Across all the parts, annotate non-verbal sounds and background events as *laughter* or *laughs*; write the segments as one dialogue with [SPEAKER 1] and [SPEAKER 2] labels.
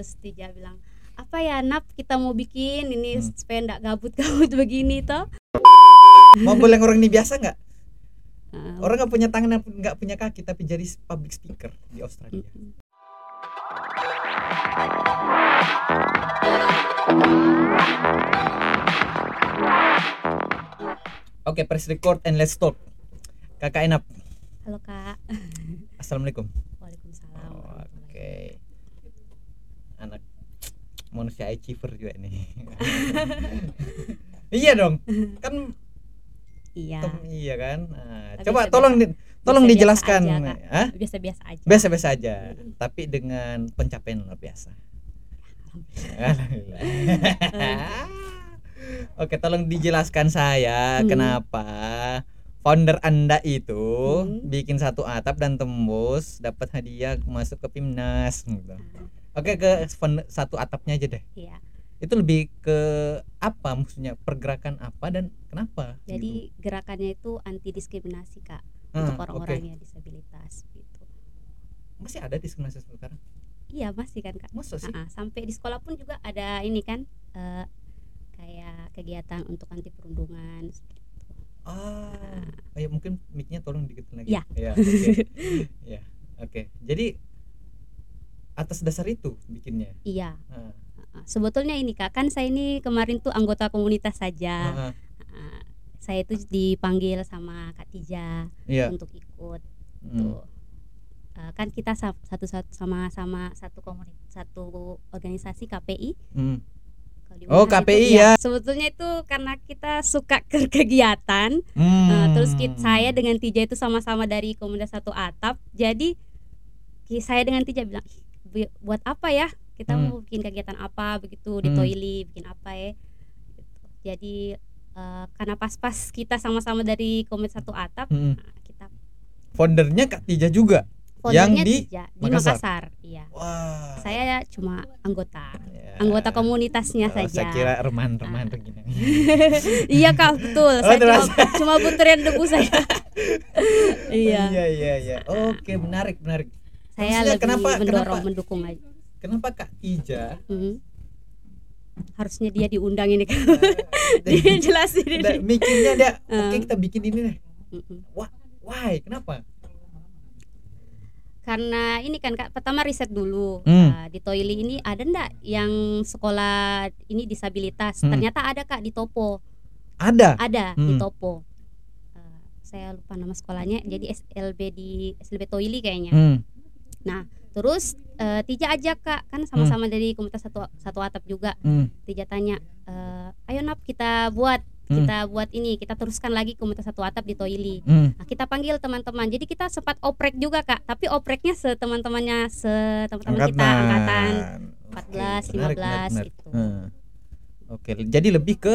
[SPEAKER 1] terus Tija bilang apa ya Nap kita mau bikin ini
[SPEAKER 2] Hmm.
[SPEAKER 1] supaya ndak gabut-gabut *laughs* begini toh?
[SPEAKER 2] Mau boleh orang ini biasa nggak?
[SPEAKER 1] Eh,
[SPEAKER 2] orang nggak punya tangan nggak punya kaki tapi jadi public speaker di Australia.
[SPEAKER 1] Mm-mm.
[SPEAKER 2] oke press record and let's talk. Kakak Enap.
[SPEAKER 1] Halo kak. *laughs*
[SPEAKER 2] Assalamualaikum.
[SPEAKER 1] Waalaikumsalam.
[SPEAKER 2] Oh, oke. anak manusia achiever juga nih. *laughs* Iya dong. Kan
[SPEAKER 1] iya.
[SPEAKER 2] iya kan? Nah,
[SPEAKER 1] Tapi
[SPEAKER 2] coba tolong di- tolong
[SPEAKER 1] biasa-biasa
[SPEAKER 2] dijelaskan.
[SPEAKER 1] biasa-biasa aja.
[SPEAKER 2] Biasa-biasa aja tapi dengan pencapaian luar biasa. *laughs* Oke, tolong dijelaskan saya
[SPEAKER 1] Hmm.
[SPEAKER 2] kenapa founder Anda itu
[SPEAKER 1] Hmm.
[SPEAKER 2] bikin satu atap dan tembus dapat hadiah masuk ke Pimnas gitu.
[SPEAKER 1] Nah,
[SPEAKER 2] Oke, ke satu atapnya aja deh.
[SPEAKER 1] iya
[SPEAKER 2] Itu lebih ke apa maksudnya? Pergerakan apa dan kenapa?
[SPEAKER 1] jadi gerakannya itu anti diskriminasi kak
[SPEAKER 2] gitu.
[SPEAKER 1] untuk
[SPEAKER 2] Ah,
[SPEAKER 1] orang-orang yang disabilitas gitu
[SPEAKER 2] Masih ada diskriminasi sekarang?
[SPEAKER 1] iya masih kan kak
[SPEAKER 2] Masa sih?
[SPEAKER 1] Ah, ah, sampai di sekolah pun juga ada ini kan eh, kayak kegiatan untuk anti perundungan
[SPEAKER 2] Ah, oh ya mungkin mic-nya tolong dikit lagi.
[SPEAKER 1] Ya.
[SPEAKER 2] Ya, oke. *laughs* Ya, oke. Jadi atas dasar itu bikinnya.
[SPEAKER 1] iya
[SPEAKER 2] ah,
[SPEAKER 1] sebetulnya ini kak kan saya ini kemarin tuh anggota komunitas saja
[SPEAKER 2] Ah,
[SPEAKER 1] saya itu dipanggil sama Kak Tija
[SPEAKER 2] Iya.
[SPEAKER 1] untuk ikut
[SPEAKER 2] Hmm.
[SPEAKER 1] tuh kan kita sa- satu satu sama sama satu komunitas satu organisasi KPI
[SPEAKER 2] Hmm. Oh,
[SPEAKER 1] Unhas itu,
[SPEAKER 2] KPI
[SPEAKER 1] iya,
[SPEAKER 2] ya.
[SPEAKER 1] sebetulnya itu karena kita suka *laughs* ke kegiatan
[SPEAKER 2] Hmm.
[SPEAKER 1] Eh, terus kit, saya dengan Tija itu sama-sama dari komunitas satu atap jadi saya dengan Tija bilang "Ih, bu- buat apa ya kita
[SPEAKER 2] Hmm.
[SPEAKER 1] mau bikin kegiatan apa begitu di
[SPEAKER 2] Hmm.
[SPEAKER 1] toilet bikin apa ya Gitu. jadi eh, karena pas-pas kita sama-sama dari komunitas satu atap
[SPEAKER 2] Hmm.
[SPEAKER 1] nah, kita
[SPEAKER 2] Foundernya Kak Tija juga.
[SPEAKER 1] foundernya
[SPEAKER 2] di
[SPEAKER 1] Tija di
[SPEAKER 2] Makassar?
[SPEAKER 1] Makassar, iya
[SPEAKER 2] Wah.
[SPEAKER 1] saya cuma anggota
[SPEAKER 2] Ya.
[SPEAKER 1] anggota komunitasnya
[SPEAKER 2] Oh,
[SPEAKER 1] saja
[SPEAKER 2] Saya kira reman-reman begini. *laughs*
[SPEAKER 1] iya kak betul
[SPEAKER 2] Oh,
[SPEAKER 1] saya cuma,
[SPEAKER 2] terasa.
[SPEAKER 1] cuma puterin debu saya *laughs* iya
[SPEAKER 2] Iya, iya, iya. Oke, menarik, menarik.
[SPEAKER 1] Saya
[SPEAKER 2] Maksudnya
[SPEAKER 1] lebih
[SPEAKER 2] kenapa-
[SPEAKER 1] mendorong
[SPEAKER 2] kenapa?
[SPEAKER 1] mendukung aja
[SPEAKER 2] Kenapa Kak Tija
[SPEAKER 1] Mhm. harusnya dia diundang ini kan *laughs* dia jelasin ini
[SPEAKER 2] mikirnya dia
[SPEAKER 1] Eh.
[SPEAKER 2] oke kita bikin ini deh. Wah, why? Kenapa?
[SPEAKER 1] karena ini kan kak pertama riset dulu
[SPEAKER 2] Hmm.
[SPEAKER 1] Nah, di Toili ini ada ndak yang sekolah ini disabilitas
[SPEAKER 2] Hmm.
[SPEAKER 1] ternyata ada kak di Topo
[SPEAKER 2] Ada.
[SPEAKER 1] ada di
[SPEAKER 2] Hmm.
[SPEAKER 1] Topo Eh, saya lupa nama sekolahnya jadi SLB di SLB Toili kayaknya
[SPEAKER 2] Hmm.
[SPEAKER 1] Terus eh, Tija ajak kak kan sama-sama dari komunitas satu satu atap juga
[SPEAKER 2] Hmm.
[SPEAKER 1] Tija tanya eh, ayo nap kita buat
[SPEAKER 2] Hmm.
[SPEAKER 1] kita buat ini kita teruskan lagi komunitas satu atap di Toili
[SPEAKER 2] Hmm.
[SPEAKER 1] Nah, kita panggil teman-teman. Jadi kita sempat oprek juga, Kak. Tapi opreknya seteman-temannya seteman-teman kita angkatan 14,
[SPEAKER 2] Oke, menarik,
[SPEAKER 1] 15
[SPEAKER 2] menarik, menarik.
[SPEAKER 1] gitu.
[SPEAKER 2] Hmm. Oke, jadi lebih ke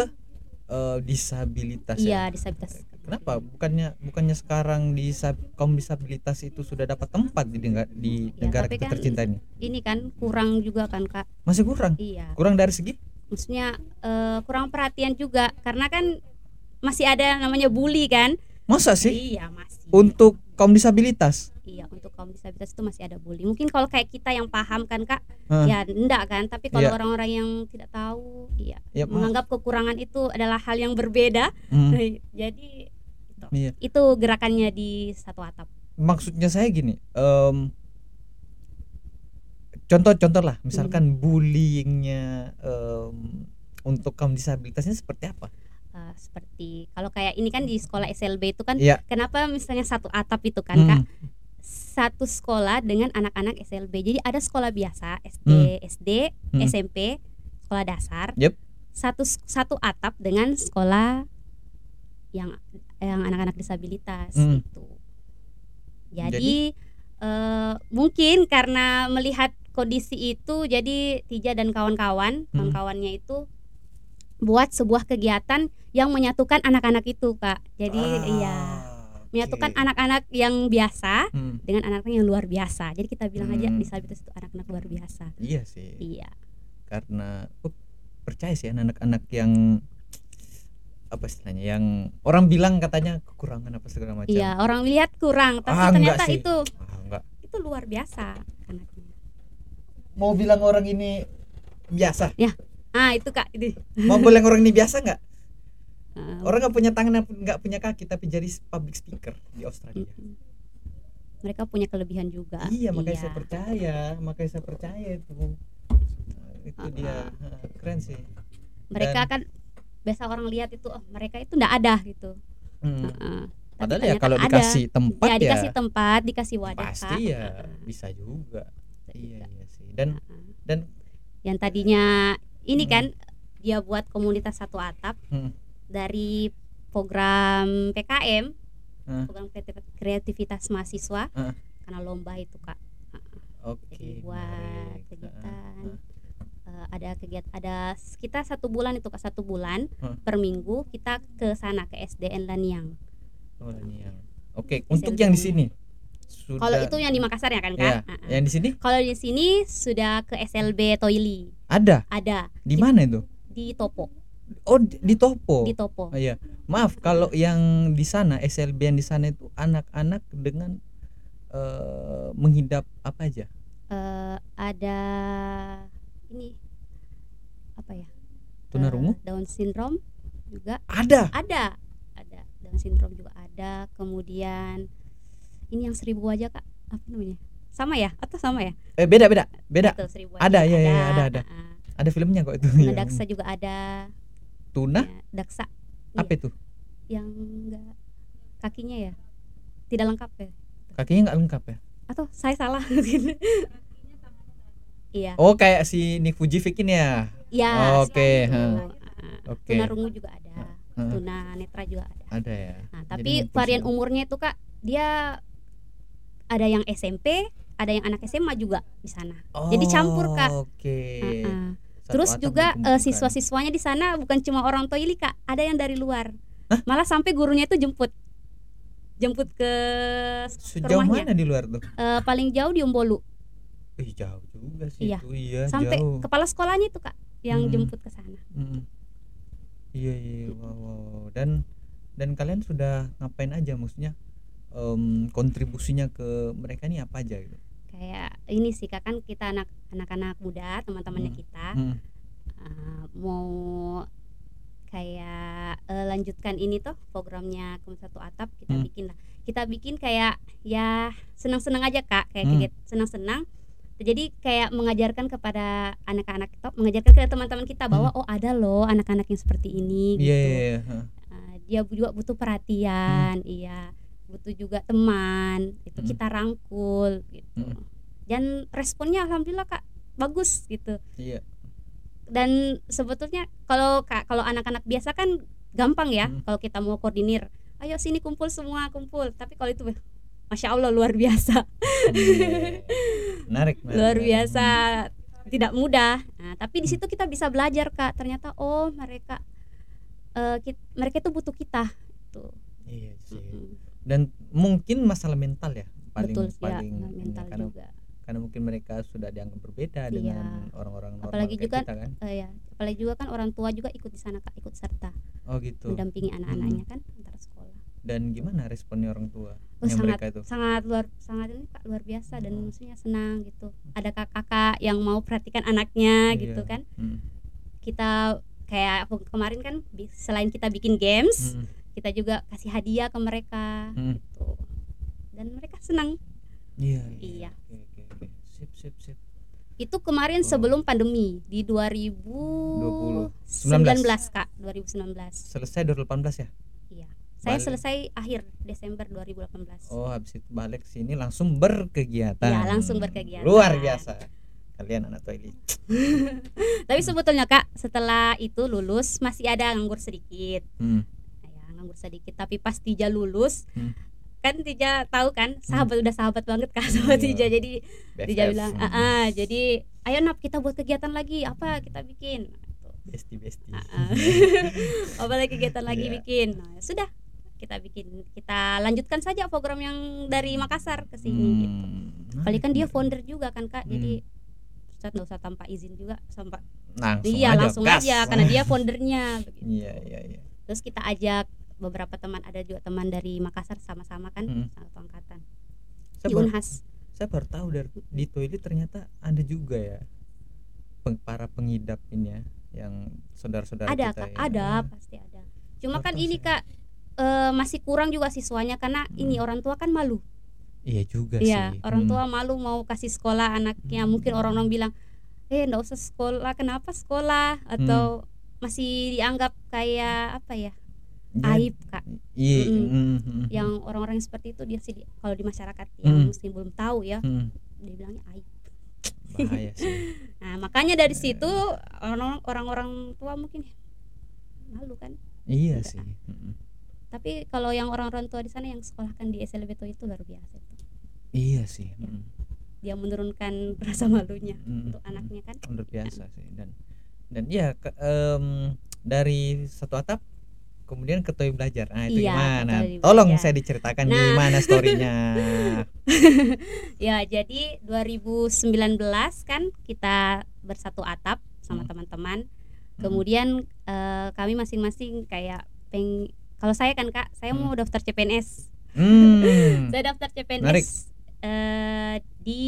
[SPEAKER 2] eh, disabilitas
[SPEAKER 1] Iya,
[SPEAKER 2] ya.
[SPEAKER 1] disabilitas.
[SPEAKER 2] Kenapa? Bukannya bukannya sekarang disab kaum disabilitas itu sudah dapat tempat di negara, di
[SPEAKER 1] Ya,
[SPEAKER 2] negara kita
[SPEAKER 1] kan-
[SPEAKER 2] tercinta ini?
[SPEAKER 1] Ini kan kurang juga kan, Kak.
[SPEAKER 2] Masih kurang.
[SPEAKER 1] Iya.
[SPEAKER 2] Kurang dari segi?
[SPEAKER 1] Maksudnya eh, kurang perhatian juga karena kan masih ada namanya bully kan?
[SPEAKER 2] Masa sih?
[SPEAKER 1] Iya, masih.
[SPEAKER 2] Untuk kaum disabilitas?
[SPEAKER 1] Iya, untuk kaum disabilitas itu masih ada bully. Mungkin kalau kayak kita yang paham kan, Kak,
[SPEAKER 2] Hah.
[SPEAKER 1] ya enggak kan. Tapi kalau
[SPEAKER 2] Iya.
[SPEAKER 1] orang-orang yang tidak tahu, iya,
[SPEAKER 2] Ya, ma-
[SPEAKER 1] menganggap kekurangan itu adalah hal yang berbeda.
[SPEAKER 2] Hmm. *laughs*
[SPEAKER 1] Jadi
[SPEAKER 2] Iya.
[SPEAKER 1] itu gerakannya di satu atap.
[SPEAKER 2] maksudnya saya gini em, contoh-contoh lah
[SPEAKER 1] Hmm.
[SPEAKER 2] misalkan bullyingnya em, untuk kaum disabilitasnya seperti apa
[SPEAKER 1] Uh, seperti kalau kayak ini kan di sekolah SLB itu kan
[SPEAKER 2] Iya.
[SPEAKER 1] kenapa misalnya satu atap itu kan
[SPEAKER 2] Hmm.
[SPEAKER 1] kak satu sekolah dengan anak-anak SLB jadi ada sekolah biasa SD
[SPEAKER 2] Hmm.
[SPEAKER 1] SD
[SPEAKER 2] Hmm.
[SPEAKER 1] SMP sekolah dasar
[SPEAKER 2] Yep.
[SPEAKER 1] satu satu atap dengan sekolah yang yang anak-anak disabilitas
[SPEAKER 2] Hmm.
[SPEAKER 1] itu jadi, eh, mungkin karena melihat kondisi itu jadi Tija dan kawan-kawan
[SPEAKER 2] Hmm.
[SPEAKER 1] kawan-kawannya itu buat sebuah kegiatan yang menyatukan anak-anak itu kak. Jadi
[SPEAKER 2] Ah,
[SPEAKER 1] iya. menyatukan anak-anak yang biasa
[SPEAKER 2] Hmm,
[SPEAKER 1] dengan anak-anak yang luar biasa. Jadi kita bilang aja
[SPEAKER 2] Hmm.
[SPEAKER 1] disabilitas itu anak-anak luar biasa.
[SPEAKER 2] Iya sih.
[SPEAKER 1] Iya.
[SPEAKER 2] Karena oh, percaya sih anak-anak yang apa istilahnya yang orang bilang katanya kekurangan apa segala macam.
[SPEAKER 1] Iya orang lihat kurang tapi
[SPEAKER 2] Ah,
[SPEAKER 1] ternyata
[SPEAKER 2] sih.
[SPEAKER 1] itu
[SPEAKER 2] Ah, enggak.
[SPEAKER 1] itu luar biasa anaknya.
[SPEAKER 2] Mau bilang orang ini biasa?
[SPEAKER 1] Ah itu kak ini.
[SPEAKER 2] Mau bilang orang ini biasa nggak
[SPEAKER 1] Ah,
[SPEAKER 2] orang nggak punya tangan nggak punya kaki tapi jadi public speaker di Australia.
[SPEAKER 1] Mereka punya kelebihan juga.
[SPEAKER 2] Iya makanya
[SPEAKER 1] Iya.
[SPEAKER 2] saya percaya makanya saya percaya itu. Nah, itu
[SPEAKER 1] Uh-uh.
[SPEAKER 2] dia. Ha, keren sih.
[SPEAKER 1] Mereka kan biasa orang lihat itu oh mereka itu ndak ada gitu
[SPEAKER 2] Hmm. Padahal ya kalau
[SPEAKER 1] ada.
[SPEAKER 2] dikasih tempat
[SPEAKER 1] ya
[SPEAKER 2] ya,
[SPEAKER 1] dikasih tempat dikasih wadah
[SPEAKER 2] pasti
[SPEAKER 1] Kak.
[SPEAKER 2] ya bisa juga
[SPEAKER 1] Bisa
[SPEAKER 2] iya
[SPEAKER 1] juga.
[SPEAKER 2] iya sih dan
[SPEAKER 1] Heeh.
[SPEAKER 2] dan
[SPEAKER 1] yang tadinya ini
[SPEAKER 2] Hmm.
[SPEAKER 1] kan dia buat komunitas satu atap
[SPEAKER 2] Hmm.
[SPEAKER 1] dari program PKM
[SPEAKER 2] Hmm.
[SPEAKER 1] program kreativitas mahasiswa
[SPEAKER 2] Hmm.
[SPEAKER 1] karena lomba itu kak
[SPEAKER 2] oke
[SPEAKER 1] jadi buat
[SPEAKER 2] menarik.
[SPEAKER 1] kegiatan
[SPEAKER 2] Heeh.
[SPEAKER 1] Eh, ada kegiatan ada kita satu bulan itu kak satu bulan
[SPEAKER 2] Hmm.
[SPEAKER 1] per minggu kita ke sana ke SDN Laniang.
[SPEAKER 2] Oh, ini yang oke untuk
[SPEAKER 1] SLB.
[SPEAKER 2] yang di sini? Sudah.
[SPEAKER 1] Kalau itu yang di Makassar ya kan
[SPEAKER 2] ya
[SPEAKER 1] kak Heeh.
[SPEAKER 2] yang di sini?
[SPEAKER 1] Kalau di sini sudah ke SLB Toili.
[SPEAKER 2] Ada?
[SPEAKER 1] Ada.
[SPEAKER 2] Di mana itu?
[SPEAKER 1] Di Topo.
[SPEAKER 2] Oh di, di Topo?
[SPEAKER 1] Di Topo.
[SPEAKER 2] Oh iya, maaf kalau yang di sana SLB yang di sana itu anak-anak dengan eh, menghidap apa aja?
[SPEAKER 1] Eh, ada ini apa ya?
[SPEAKER 2] Tunarungu?
[SPEAKER 1] Eh, Down syndrome juga.
[SPEAKER 2] Ada.
[SPEAKER 1] ada. Ada. Down syndrome juga ada. Kemudian ini yang seribu wajah kak. Apa namanya? Sama ya? Atau sama ya?
[SPEAKER 2] Eh beda beda. Beda.
[SPEAKER 1] Itu, seribu
[SPEAKER 2] Ada,
[SPEAKER 1] wajah
[SPEAKER 2] iya, iya, ada, ada.
[SPEAKER 1] ah,
[SPEAKER 2] Ada filmnya kok itu.
[SPEAKER 1] Tuna
[SPEAKER 2] yang-
[SPEAKER 1] daksa juga ada.
[SPEAKER 2] Tuna?
[SPEAKER 1] Ya, daksa.
[SPEAKER 2] Apa itu?
[SPEAKER 1] yang enggak. Kakinya ya? Tidak lengkap ya?
[SPEAKER 2] Kakinya nggak lengkap ya?
[SPEAKER 1] atau saya salah *laughs* iya
[SPEAKER 2] Oh kayak si Nick Fujifik ini ya?
[SPEAKER 1] ya
[SPEAKER 2] Oke, Oke.
[SPEAKER 1] tuna rungu juga ada tuna netra juga ada
[SPEAKER 2] Ada ya.
[SPEAKER 1] Nah, tapi varian umurnya itu Kak, dia ada yang SMP, ada yang anak SMA juga di sana. jadi campur, Kak.
[SPEAKER 2] Oke.
[SPEAKER 1] Heeh.
[SPEAKER 2] Satu
[SPEAKER 1] Terus
[SPEAKER 2] atap
[SPEAKER 1] juga
[SPEAKER 2] dikumpulkan.
[SPEAKER 1] siswa-siswanya di sana bukan cuma orang Toili Kak, ada yang dari luar. Malah sampai gurunya itu jemput. Jemput ke, ke
[SPEAKER 2] Sejauh
[SPEAKER 1] rumahnya.
[SPEAKER 2] mana di luar tuh?
[SPEAKER 1] Eh, paling jauh di Umbolu.
[SPEAKER 2] Ih jauh juga sih
[SPEAKER 1] Iya.
[SPEAKER 2] itu iya
[SPEAKER 1] sampai
[SPEAKER 2] jauh.
[SPEAKER 1] kepala sekolahnya itu Kak yang
[SPEAKER 2] Hmm.
[SPEAKER 1] jemput ke sana.
[SPEAKER 2] Mm. Iya iya wow, wow, wow. dan dan kalian sudah ngapain aja maksudnya em, kontribusinya ke mereka ini apa aja gitu?
[SPEAKER 1] Kayak ini sih Kak kan kita anak anak-anak muda, teman-temannya
[SPEAKER 2] Hmm.
[SPEAKER 1] kita
[SPEAKER 2] Mm.
[SPEAKER 1] uh, mau kayak eh, lanjutkan ini tuh programnya Kum Satu Atap kita
[SPEAKER 2] Hmm.
[SPEAKER 1] bikin lah kita bikin kayak ya senang-senang aja kak kayak
[SPEAKER 2] Hmm.
[SPEAKER 1] senang-senang jadi kayak mengajarkan kepada anak-anak itu mengajarkan ke teman-teman kita bahwa oh ada loh anak-anak yang seperti ini
[SPEAKER 2] Hmm. Iya
[SPEAKER 1] gitu
[SPEAKER 2] iya iya. Hah.
[SPEAKER 1] Uh, dia juga butuh perhatian iya butuh juga teman itu
[SPEAKER 2] Hmm.
[SPEAKER 1] kita rangkul gitu
[SPEAKER 2] Hmm.
[SPEAKER 1] dan responnya alhamdulillah kak bagus gitu
[SPEAKER 2] Iya.
[SPEAKER 1] dan sebetulnya kalau ka- kalau anak-anak biasa kan gampang ya
[SPEAKER 2] Hmm.
[SPEAKER 1] kalau kita mau koordinir ayo sini kumpul semua kumpul tapi kalau itu masya allah luar biasa.
[SPEAKER 2] Iya. Menarik, menarik,
[SPEAKER 1] luar biasa. Tidak mudah. Nah tapi di situ kita bisa belajar kak. Ternyata oh mereka eh, kit- mereka itu butuh kita. Tuh.
[SPEAKER 2] Iya sih. Dan mungkin masalah mental ya paling
[SPEAKER 1] betul ya
[SPEAKER 2] paling ini,
[SPEAKER 1] mental
[SPEAKER 2] karena
[SPEAKER 1] juga.
[SPEAKER 2] karena mungkin mereka sudah dianggap berbeda
[SPEAKER 1] Iya.
[SPEAKER 2] dengan orang-orang normal
[SPEAKER 1] Apalagi juga
[SPEAKER 2] kita kan.
[SPEAKER 1] Eh, ya apalagi juga kan orang tua juga ikut di sana kak ikut serta.
[SPEAKER 2] Oh gitu.
[SPEAKER 1] mendampingi anak-anaknya kan? Antara sekolah
[SPEAKER 2] Dan gimana responnya orang tua
[SPEAKER 1] Oh,
[SPEAKER 2] yang
[SPEAKER 1] sangat
[SPEAKER 2] mereka itu?
[SPEAKER 1] sangat luar sangat ini Kak, luar biasa dan
[SPEAKER 2] Hmm.
[SPEAKER 1] maksudnya senang gitu. Ada kakak-kakak yang mau perhatikan anaknya gitu
[SPEAKER 2] Iya.
[SPEAKER 1] kan.
[SPEAKER 2] Mm.
[SPEAKER 1] Kita kayak aku kemarin kan selain kita bikin games,
[SPEAKER 2] Mm.
[SPEAKER 1] kita juga kasih hadiah ke mereka
[SPEAKER 2] Mm.
[SPEAKER 1] gitu. Dan mereka senang.
[SPEAKER 2] Iya.
[SPEAKER 1] Iya.
[SPEAKER 2] Oke oke oke. Sip sip sip.
[SPEAKER 1] Itu kemarin
[SPEAKER 2] Oh.
[SPEAKER 1] sebelum pandemi di 2019
[SPEAKER 2] 19.
[SPEAKER 1] Kak, 2019.
[SPEAKER 2] Selesai 2018 ya?
[SPEAKER 1] Saya
[SPEAKER 2] Balik.
[SPEAKER 1] selesai akhir Desember 2018.
[SPEAKER 2] Oh, habis itu balik sini langsung berkegiatan.
[SPEAKER 1] Iya, langsung berkegiatan.
[SPEAKER 2] Luar biasa. Kalian anak toilet. *laughs*
[SPEAKER 1] Tapi sebetulnya Kak, setelah itu lulus masih ada nganggur sedikit.
[SPEAKER 2] Hmm.
[SPEAKER 1] Nah, ya, nganggur sedikit tapi pas Tija lulus
[SPEAKER 2] Hmm.
[SPEAKER 1] kan Tija tahu kan sahabat udah sahabat banget kan sama
[SPEAKER 2] Iya.
[SPEAKER 1] Tija jadi Tija
[SPEAKER 2] BFF.
[SPEAKER 1] bilang
[SPEAKER 2] Hmm.
[SPEAKER 1] "Ah, ah, jadi ayo nap kita buat kegiatan lagi apa kita bikin Nah, itu.
[SPEAKER 2] Bestie bestie.
[SPEAKER 1] Ah, ah. *laughs* apa lagi kegiatan lagi
[SPEAKER 2] Iya.
[SPEAKER 1] bikin nah, ya sudah kita bikin kita lanjutkan saja program yang dari Makassar ke sini
[SPEAKER 2] Hmm.
[SPEAKER 1] gitu Apalagi kan dia founder juga kan kak jadi Ustadz nggak usah tanpa izin juga sampai
[SPEAKER 2] Langsung
[SPEAKER 1] iya
[SPEAKER 2] aja,
[SPEAKER 1] langsung
[SPEAKER 2] gas.
[SPEAKER 1] aja karena dia *laughs* foundernya begitu.
[SPEAKER 2] Iya iya iya.
[SPEAKER 1] terus kita ajak beberapa teman ada juga teman dari Makassar sama-sama kan
[SPEAKER 2] Hmm.
[SPEAKER 1] satu angkatan
[SPEAKER 2] Saya baru, saya baru tahu dari di toilet ternyata ada juga ya peng- para pengidap ini ya yang saudara-saudara
[SPEAKER 1] ada
[SPEAKER 2] kita
[SPEAKER 1] kak
[SPEAKER 2] ya.
[SPEAKER 1] ada pasti ada cuma kan ini kak eh, masih kurang juga siswanya karena ini
[SPEAKER 2] Hmm.
[SPEAKER 1] orang tua kan malu
[SPEAKER 2] iya juga
[SPEAKER 1] Iya,
[SPEAKER 2] sih
[SPEAKER 1] orang
[SPEAKER 2] Hmm.
[SPEAKER 1] tua malu mau kasih sekolah anaknya. Mungkin orang-orang bilang, "Eh, enggak usah sekolah. Kenapa sekolah?" Atau masih dianggap kayak apa ya?
[SPEAKER 2] Ya,
[SPEAKER 1] Aib, Kak.
[SPEAKER 2] iya
[SPEAKER 1] Mm-mm.
[SPEAKER 2] mm, mm,
[SPEAKER 1] Yang orang-orang yang seperti itu dia sih di- kalau di masyarakat yang
[SPEAKER 2] Hmm.
[SPEAKER 1] muslim belum tahu ya,
[SPEAKER 2] mm,
[SPEAKER 1] dia bilangnya aib.
[SPEAKER 2] bahaya sih *laughs*
[SPEAKER 1] Nah, makanya dari situ orang- orang-orang tua mungkin malu kan.
[SPEAKER 2] iya
[SPEAKER 1] Enggak.
[SPEAKER 2] sih Mm,
[SPEAKER 1] Tapi kalau yang orang-orang tua di sana yang sekolahkan di SLBTO itu luar biasa itu.
[SPEAKER 2] iya sih mm,
[SPEAKER 1] Dia menurunkan *laughs* rasa malunya
[SPEAKER 2] mm,
[SPEAKER 1] untuk anaknya kan.
[SPEAKER 2] luar biasa sih dan dan iya ke- em, dari satu atap kemudian ke toy belajar nah itu
[SPEAKER 1] Iya,
[SPEAKER 2] gimana tolong
[SPEAKER 1] belajar.
[SPEAKER 2] saya diceritakan
[SPEAKER 1] Nah.
[SPEAKER 2] gimana storynya *laughs*
[SPEAKER 1] Ya, jadi 2019 kan kita bersatu atap sama
[SPEAKER 2] Hmm.
[SPEAKER 1] teman-teman.
[SPEAKER 2] Hmm.
[SPEAKER 1] Kemudian eh, kami masing-masing kayak peng kalau saya kan Kak, saya
[SPEAKER 2] Hmm.
[SPEAKER 1] mau daftar CPNS.
[SPEAKER 2] hmm. *laughs*
[SPEAKER 1] Saya daftar CPNS
[SPEAKER 2] Menarik.
[SPEAKER 1] eh, di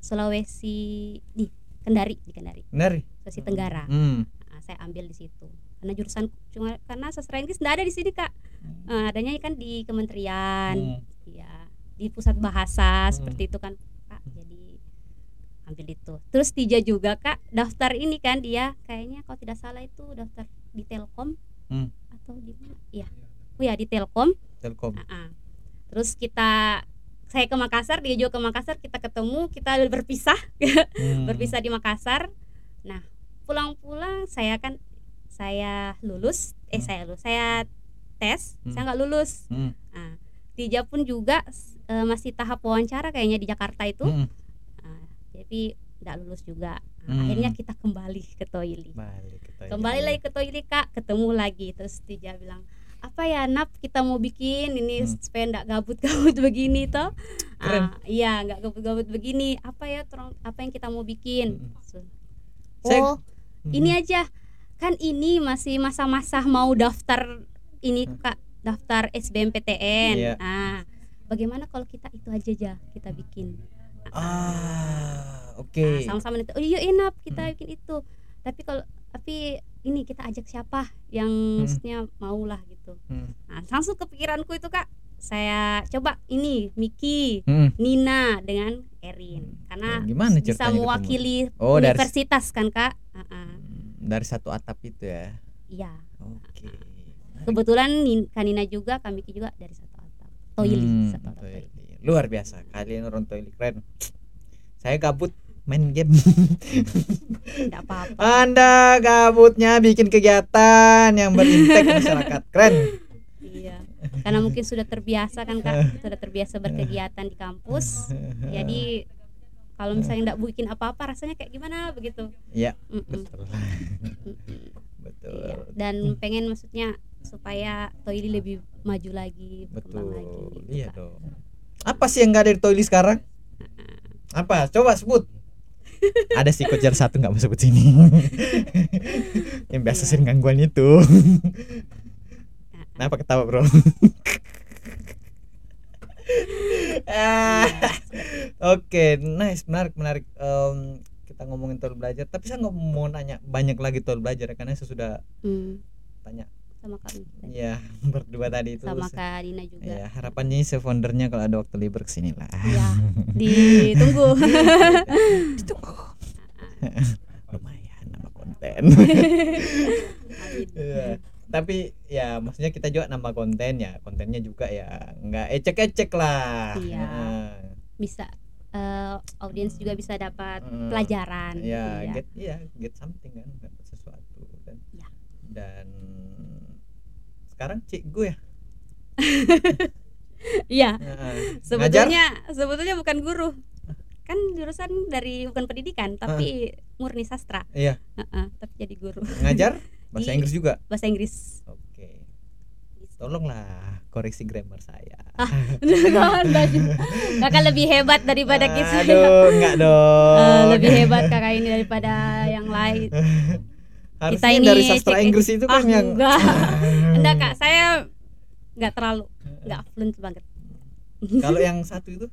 [SPEAKER 1] Sulawesi di Kendari, di Kendari,
[SPEAKER 2] benar
[SPEAKER 1] Sulawesi Tenggara.
[SPEAKER 2] hmm.
[SPEAKER 1] Nah, saya ambil di situ. Karena jurusan cuma karena sastra Inggris tidak ada di sini, Kak. Eh, adanya kan di kementerian.
[SPEAKER 2] Hmm.
[SPEAKER 1] Iya, di pusat bahasa seperti itu kan kak jadi ambil itu terus Tija juga kak daftar ini kan dia kayaknya kalau tidak salah itu daftar di Telkom
[SPEAKER 2] Hmm.
[SPEAKER 1] atau di mana iya oh ya di Telkom
[SPEAKER 2] Telkom
[SPEAKER 1] Ah-ah. terus kita saya ke Makassar dia juga ke Makassar kita ketemu kita berpisah
[SPEAKER 2] Hmm. *laughs*
[SPEAKER 1] berpisah di Makassar nah pulang-pulang saya kan saya lulus eh
[SPEAKER 2] Hmm.
[SPEAKER 1] saya lulus saya tes
[SPEAKER 2] Hmm.
[SPEAKER 1] saya nggak lulus
[SPEAKER 2] Hmm.
[SPEAKER 1] Nah, pun juga eh, masih tahap wawancara kayaknya di Jakarta itu.
[SPEAKER 2] Hmm.
[SPEAKER 1] Nah, jadi tidak lulus juga.
[SPEAKER 2] Hmm.
[SPEAKER 1] Akhirnya kita kembali ke
[SPEAKER 2] toilet.
[SPEAKER 1] Kembali lagi ke Toili Kak, ketemu lagi terus Tija bilang, "Apa ya, Nap, kita mau bikin ini
[SPEAKER 2] Hmm.
[SPEAKER 1] supaya enggak gabut-gabut *laughs* begini toh."
[SPEAKER 2] Keren.
[SPEAKER 1] Ah, iya, enggak gabut-gabut begini. Apa ya, terong- apa yang kita mau bikin?
[SPEAKER 2] Hmm.
[SPEAKER 1] So, oh, ini aja. Kan ini masih masa-masa mau daftar ini Kak, daftar SBMPTN.
[SPEAKER 2] Iya.
[SPEAKER 1] Nah, bagaimana kalau kita itu aja aja kita bikin?
[SPEAKER 2] Ah oke
[SPEAKER 1] Nah, sama-sama itu. Oh iya enak kita
[SPEAKER 2] Hmm.
[SPEAKER 1] bikin itu. Tapi kalau tapi ini kita ajak siapa yang
[SPEAKER 2] Hmm.
[SPEAKER 1] maksudnya mau lah gitu.
[SPEAKER 2] Hmm.
[SPEAKER 1] Nah, langsung kepikiranku itu Kak. Saya coba ini Miki,
[SPEAKER 2] Hmm.
[SPEAKER 1] Nina dengan Erin karena
[SPEAKER 2] Ya, gimana
[SPEAKER 1] bisa
[SPEAKER 2] ketemu?
[SPEAKER 1] mewakili
[SPEAKER 2] Oh, dari-
[SPEAKER 1] universitas kan Kak. Ah-ah.
[SPEAKER 2] Hmm, dari satu atap itu ya
[SPEAKER 1] Iya.
[SPEAKER 2] oke
[SPEAKER 1] Kebetulan Nin- Kanina juga, Kamiki juga dari satu atap. Toili,
[SPEAKER 2] Hmm,
[SPEAKER 1] satu atap
[SPEAKER 2] Toili. Luar biasa kalian orang toilet keren saya gabut main game
[SPEAKER 1] Tidak apa-apa.
[SPEAKER 2] anda gabutnya bikin kegiatan yang berimpact masyarakat keren
[SPEAKER 1] Iya. Karena mungkin sudah terbiasa kan Kak, sudah terbiasa berkegiatan di kampus. Jadi kalau misalnya tidak bikin apa-apa rasanya kayak gimana begitu.
[SPEAKER 2] Iya,
[SPEAKER 1] Mm-mm.
[SPEAKER 2] betul
[SPEAKER 1] Mm-mm.
[SPEAKER 2] betul
[SPEAKER 1] Iya. Dan pengen maksudnya supaya Toili lebih maju lagi, berkembang
[SPEAKER 2] betul
[SPEAKER 1] lagi. gitu,
[SPEAKER 2] iya
[SPEAKER 1] Kak.
[SPEAKER 2] dong apa sih yang nggak ada di toilet sekarang? Apa? Coba sebut. Ada sih kocar satu nggak mau sebut sini. *laughs* Yang biasa sering gangguan itu. Kenapa ketawa bro? *laughs* Oke, nice, menarik, menarik. Em, kita ngomongin tol belajar, tapi saya nggak mau nanya banyak lagi tol belajar karena saya sudah
[SPEAKER 1] Hmm,
[SPEAKER 2] tanya,
[SPEAKER 1] sama kami.
[SPEAKER 2] ya *laughs* berdua tadi itu.
[SPEAKER 1] Sama Kak Dina juga.
[SPEAKER 2] Ya, harapannya si foundernya kalau ada waktu libur ke sini lah.
[SPEAKER 1] Iya, *laughs* ditunggu. *laughs*
[SPEAKER 2] Ditunggu. Lumayan nama konten. Iya. Tapi ya maksudnya kita juga nambah konten ya, kontennya juga ya nggak ecek-ecek lah.
[SPEAKER 1] Iya.
[SPEAKER 2] Nah,
[SPEAKER 1] Bisa eh, audiens juga bisa dapat
[SPEAKER 2] Hmm.
[SPEAKER 1] pelajaran.
[SPEAKER 2] ya
[SPEAKER 1] Iya.
[SPEAKER 2] get ya get something kan dapat sesuatu dan
[SPEAKER 1] Iya.
[SPEAKER 2] dan sekarang cik gue ya *laughs*
[SPEAKER 1] Iya.
[SPEAKER 2] Nah, ngajar
[SPEAKER 1] Sebetulnya sebetulnya bukan guru. Kan jurusan dari bukan pendidikan, tapi murni sastra.
[SPEAKER 2] iya
[SPEAKER 1] Heeh, tapi jadi guru
[SPEAKER 2] ngajar *laughs* bahasa
[SPEAKER 1] Di-
[SPEAKER 2] Inggris juga
[SPEAKER 1] bahasa Inggris.
[SPEAKER 2] oke tolonglah koreksi grammar saya *laughs*
[SPEAKER 1] Kakak lebih hebat daripada kita.
[SPEAKER 2] aduh enggak dong
[SPEAKER 1] Eh, lebih hebat kakak ini daripada yang lain.
[SPEAKER 2] Harusnya
[SPEAKER 1] ini
[SPEAKER 2] dari sastra
[SPEAKER 1] cek-
[SPEAKER 2] Inggris itu kan
[SPEAKER 1] Ah,
[SPEAKER 2] yang
[SPEAKER 1] enggak. *laughs* *laughs* Enggak kak, saya nggak terlalu nggak fluent banget.
[SPEAKER 2] kalau *laughs* yang satu itu?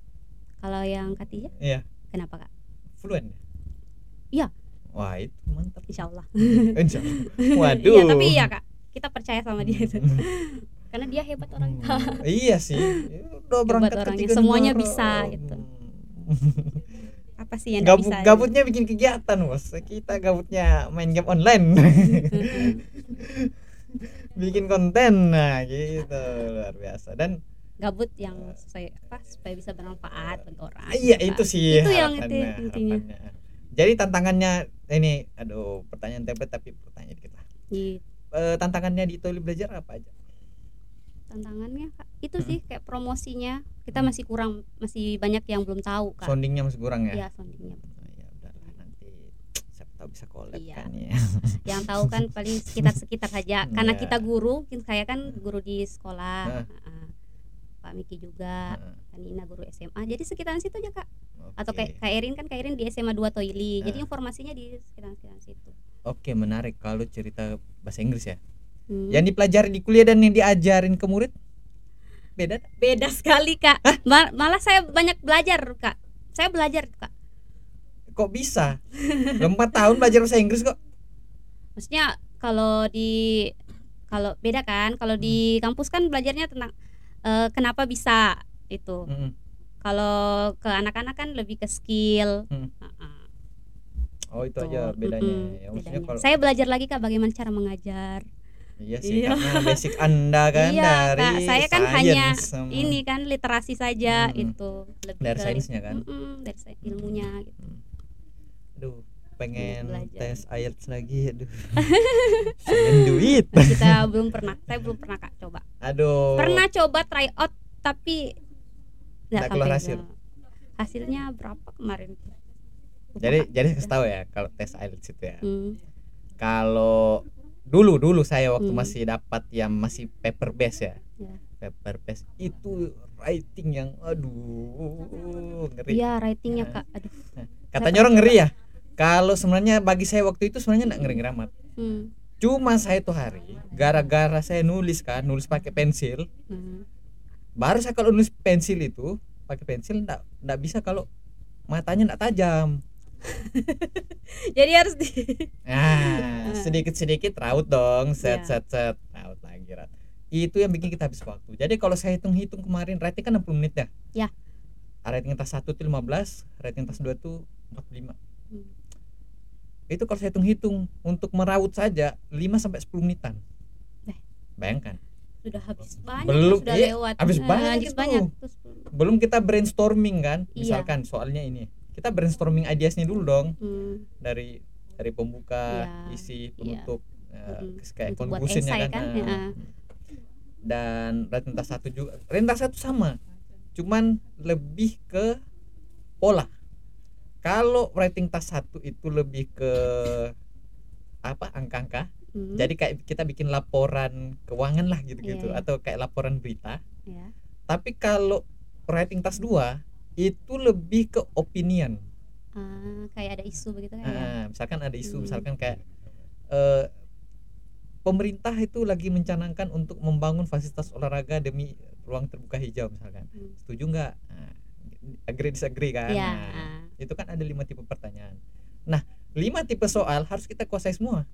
[SPEAKER 1] Kalau yang ketiga
[SPEAKER 2] iya.
[SPEAKER 1] Kenapa kak?
[SPEAKER 2] Fluent?
[SPEAKER 1] Iya.
[SPEAKER 2] wah itu mantap.
[SPEAKER 1] Insya Allah
[SPEAKER 2] Insya Allah. waduh.
[SPEAKER 1] iya tapi iya kak. Kita percaya sama dia itu.
[SPEAKER 2] Hmm.
[SPEAKER 1] karena dia hebat orang.
[SPEAKER 2] Hmm, iya sih. Udah berangkat ke
[SPEAKER 1] orangnya, semuanya bisa, gitu. Apa sih yang
[SPEAKER 2] Gabut,
[SPEAKER 1] bisa
[SPEAKER 2] gabutnya bikin kegiatan bos. Kita gabutnya main game online. *laughs* Bikin konten. Nah gitu. Luar biasa. Dan
[SPEAKER 1] gabut yang sesuai apa? Supaya bisa bermanfaat untuk orang
[SPEAKER 2] iya itu sih
[SPEAKER 1] Itu yang itu intinya.
[SPEAKER 2] harapannya. jadi tantangannya ini aduh pertanyaan template tapi pertanyaan dikit lah
[SPEAKER 1] Gitu.
[SPEAKER 2] Eh, tantangannya di Toli belajar apa aja
[SPEAKER 1] tantangannya Kak, itu sih kayak promosinya kita
[SPEAKER 2] Hmm.
[SPEAKER 1] masih kurang masih banyak yang belum tahu kak
[SPEAKER 2] soundingnya masih kurang ya
[SPEAKER 1] iya soundingnya
[SPEAKER 2] Oh, ya udahlah nanti siapa tahu bisa collab
[SPEAKER 1] Iya.
[SPEAKER 2] kan ya *laughs*
[SPEAKER 1] yang tahu kan paling sekitar sekitar saja *laughs* karena
[SPEAKER 2] Iya.
[SPEAKER 1] kita guru saya kan guru di sekolah
[SPEAKER 2] Nah.
[SPEAKER 1] Pak Miki juga
[SPEAKER 2] Heeh.
[SPEAKER 1] Kanina guru SMA jadi sekitaran situ aja kak atau
[SPEAKER 2] Oke.
[SPEAKER 1] kayak Kak Erin kan Kak Erin di SMA 2 Toili jadi
[SPEAKER 2] Nah.
[SPEAKER 1] informasinya di sekitaran sekitaran situ
[SPEAKER 2] Oke menarik kalau cerita bahasa Inggris ya.
[SPEAKER 1] Hmm.
[SPEAKER 2] Yang dipelajari di kuliah dan yang diajarin ke murid beda.
[SPEAKER 1] beda sekali kak Ma- malah saya banyak belajar kak saya belajar kak
[SPEAKER 2] Kok bisa? Empat tahun belajar bahasa Inggris kok.
[SPEAKER 1] maksudnya kalau di kalau beda kan kalau
[SPEAKER 2] Hmm.
[SPEAKER 1] di kampus kan belajarnya tentang eh, kenapa bisa itu
[SPEAKER 2] Mm-mm.
[SPEAKER 1] kalau ke anak-anak kan lebih ke skill
[SPEAKER 2] Hmm.
[SPEAKER 1] Heeh,
[SPEAKER 2] Oh itu
[SPEAKER 1] tuh.
[SPEAKER 2] aja bedanya.
[SPEAKER 1] Mm-mm,
[SPEAKER 2] ya, maksudnya
[SPEAKER 1] bedanya.
[SPEAKER 2] kalau
[SPEAKER 1] saya belajar lagi kak bagaimana cara mengajar
[SPEAKER 2] iya sih
[SPEAKER 1] Iya.
[SPEAKER 2] karena basic anda *laughs* kan
[SPEAKER 1] Iya,
[SPEAKER 2] dari
[SPEAKER 1] Kak. Saya kan hanya
[SPEAKER 2] sama-
[SPEAKER 1] ini kan literasi saja
[SPEAKER 2] Hmm.
[SPEAKER 1] itu lebih
[SPEAKER 2] dari sainsnya kan.
[SPEAKER 1] Mm-mm, dari ilmunya gitu
[SPEAKER 2] Hmm. Aduh, pengen
[SPEAKER 1] belajar.
[SPEAKER 2] tes IELTS lagi aduh. *laughs* pengen duit.
[SPEAKER 1] kita belum pernah saya belum pernah kak coba
[SPEAKER 2] Aduh.
[SPEAKER 1] pernah coba try out tapi
[SPEAKER 2] Nggak keluar hasil.
[SPEAKER 1] ke- hasilnya berapa kemarin Lupa,
[SPEAKER 2] Jadi
[SPEAKER 1] Kak.
[SPEAKER 2] jadi kasih tahu ya kalau tes IELTS itu ya.
[SPEAKER 1] Hmm,
[SPEAKER 2] kalau dulu dulu saya waktu
[SPEAKER 1] Hmm.
[SPEAKER 2] masih dapat yang masih paper base ya,
[SPEAKER 1] Ya.
[SPEAKER 2] paper base. Itu writing yang aduh ngeri.
[SPEAKER 1] Iya ratingnya
[SPEAKER 2] Nah.
[SPEAKER 1] kak. Aduh.
[SPEAKER 2] Katanya orang ngeri ya. Kalau sebenarnya bagi saya waktu itu sebenarnya nggak ngeri ngeri amat.
[SPEAKER 1] Hmm,
[SPEAKER 2] cuma saya tuh hari gara-gara saya nulis kan nulis pakai pensil.
[SPEAKER 1] Hmm.
[SPEAKER 2] baru saya kalau nulis pensil itu pakai pensil nggak nggak bisa kalau matanya nggak tajam *laughs*
[SPEAKER 1] jadi harus di
[SPEAKER 2] Nah, *laughs* sedikit-sedikit raut dong, set
[SPEAKER 1] Iya.
[SPEAKER 2] set set, raut lagi raut. Itu yang bikin kita habis waktu. Jadi kalau saya hitung-hitung kemarin rating kan 60 menit ya.
[SPEAKER 1] Ya.
[SPEAKER 2] Rating tas 1 itu 15, rating tas 2 itu 45.
[SPEAKER 1] Hmm.
[SPEAKER 2] Itu kalau saya hitung-hitung untuk meraut saja 5 sampai 10 menitan.
[SPEAKER 1] Eh.
[SPEAKER 2] Bayangkan.
[SPEAKER 1] sudah habis banyak
[SPEAKER 2] Belum,
[SPEAKER 1] sudah
[SPEAKER 2] iya,
[SPEAKER 1] lewat
[SPEAKER 2] habis
[SPEAKER 1] Eh,
[SPEAKER 2] banyak
[SPEAKER 1] habis
[SPEAKER 2] itu.
[SPEAKER 1] banyak Terus,
[SPEAKER 2] Belum kita brainstorming kan,
[SPEAKER 1] Iya.
[SPEAKER 2] misalkan soalnya ini. Kita brainstorming ideasnya dulu dong
[SPEAKER 1] hmm,
[SPEAKER 2] dari dari pembuka,
[SPEAKER 1] Iya,
[SPEAKER 2] isi,
[SPEAKER 1] iya.
[SPEAKER 2] penutup, eh,
[SPEAKER 1] Mm-mm.
[SPEAKER 2] kayak conclusionnya
[SPEAKER 1] esai
[SPEAKER 2] kan.
[SPEAKER 1] kan,
[SPEAKER 2] eh.
[SPEAKER 1] ya.
[SPEAKER 2] Dan rentas satu juga, rentas satu sama, cuman lebih ke pola. Kalau rating tas satu itu lebih ke apa angka-angka,
[SPEAKER 1] hmm,
[SPEAKER 2] jadi kayak kita bikin laporan keuangan lah gitu-gitu,
[SPEAKER 1] Iya, iya.
[SPEAKER 2] atau kayak laporan berita.
[SPEAKER 1] ya.
[SPEAKER 2] Tapi kalau rating tas dua itu lebih ke opinion.
[SPEAKER 1] Ah, kayak ada isu begitu kan ya
[SPEAKER 2] Nah, misalkan ada isu,
[SPEAKER 1] Hmm.
[SPEAKER 2] misalkan kayak eh, pemerintah itu lagi mencanangkan untuk membangun fasilitas olahraga demi ruang terbuka hijau misalkan.
[SPEAKER 1] Hmm.
[SPEAKER 2] Setuju nggak? Nah, agree disagree kan?
[SPEAKER 1] Iya,
[SPEAKER 2] Nah,
[SPEAKER 1] ah.
[SPEAKER 2] itu kan ada lima tipe pertanyaan. Nah, lima tipe soal harus kita kuasai semua.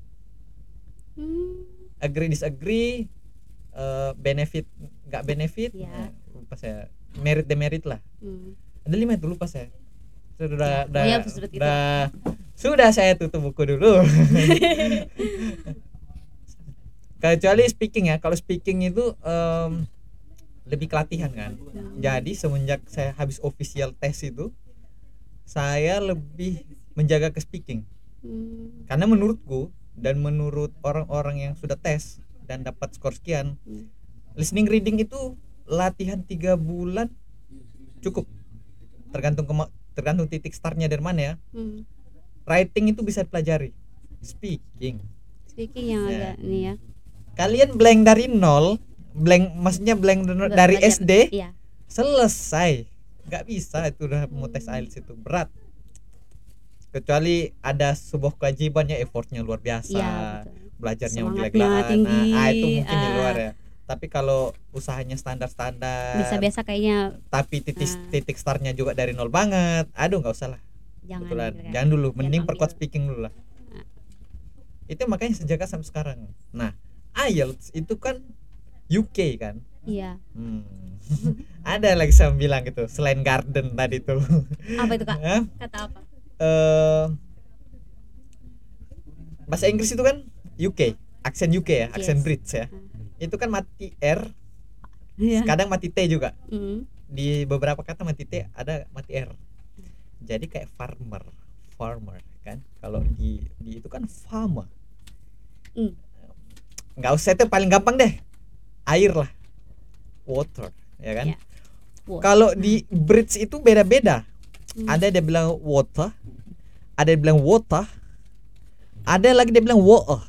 [SPEAKER 1] Hmm,
[SPEAKER 2] Agree disagree, eh, benefit nggak benefit,
[SPEAKER 1] Iya.
[SPEAKER 2] nah, lupa saya merit demerit lah.
[SPEAKER 1] hmm.
[SPEAKER 2] Ada lima itu lupa saya. Sudah, sudah,
[SPEAKER 1] oh ya, sudah
[SPEAKER 2] sudah, saya tutup buku dulu. *laughs* Kecuali speaking ya, kalau speaking itu em, lebih kelatihan kan. Jadi semenjak saya habis official test itu, saya lebih menjaga ke speaking.
[SPEAKER 1] Hmm,
[SPEAKER 2] Karena menurutku dan menurut orang-orang yang sudah tes dan dapat skor sekian,
[SPEAKER 1] hmm.
[SPEAKER 2] listening reading itu latihan tiga bulan cukup. Tergantung kema- tergantung titik startnya dari mana ya.
[SPEAKER 1] hmm.
[SPEAKER 2] Writing itu bisa dipelajari. Speaking.
[SPEAKER 1] speaking yang
[SPEAKER 2] Ya.
[SPEAKER 1] agak ini ya
[SPEAKER 2] Kalian blank dari nol, blank maksudnya blank dari
[SPEAKER 1] belajar.
[SPEAKER 2] SD
[SPEAKER 1] iya
[SPEAKER 2] selesai. Nggak bisa itu udah mau tes IELTS itu berat. Kecuali ada sebuah kewajiban ya effortnya luar biasa.
[SPEAKER 1] betul
[SPEAKER 2] Belajarnya gila-gilaan. Nah, ah, itu mungkin di
[SPEAKER 1] ah.
[SPEAKER 2] luar ya. Tapi kalau usahanya standar-standar
[SPEAKER 1] bisa biasa kayaknya
[SPEAKER 2] tapi titik
[SPEAKER 1] Nah.
[SPEAKER 2] titik startnya juga dari nol banget aduh nggak usah lah
[SPEAKER 1] jangan
[SPEAKER 2] Kebetulan.
[SPEAKER 1] gitu kan.
[SPEAKER 2] jangan dulu mending perkuat speaking dulu lah
[SPEAKER 1] Nah.
[SPEAKER 2] itu makanya sejak sampai sekarang nah IELTS itu kan UK kan
[SPEAKER 1] iya
[SPEAKER 2] Hmm. *laughs* ada lagi saya bilang gitu selain garden tadi tuh
[SPEAKER 1] apa itu kak
[SPEAKER 2] Hah?
[SPEAKER 1] kata apa
[SPEAKER 2] Eh, bahasa Inggris itu kan UK aksen UK ya aksen
[SPEAKER 1] Yes.
[SPEAKER 2] Brits ya
[SPEAKER 1] Hmm.
[SPEAKER 2] Itu kan mati R
[SPEAKER 1] Iya.
[SPEAKER 2] kadang mati T juga
[SPEAKER 1] Hmm.
[SPEAKER 2] di beberapa kata mati T ada mati R jadi kayak farmer farmer kan kalau di di itu kan farmer nggak usah itu paling gampang deh air lah water ya kan
[SPEAKER 1] Ya. Water.
[SPEAKER 2] kalau di Brits itu beda-beda
[SPEAKER 1] Hmm.
[SPEAKER 2] ada dia bilang water ada yang bilang water ada lagi dia bilang water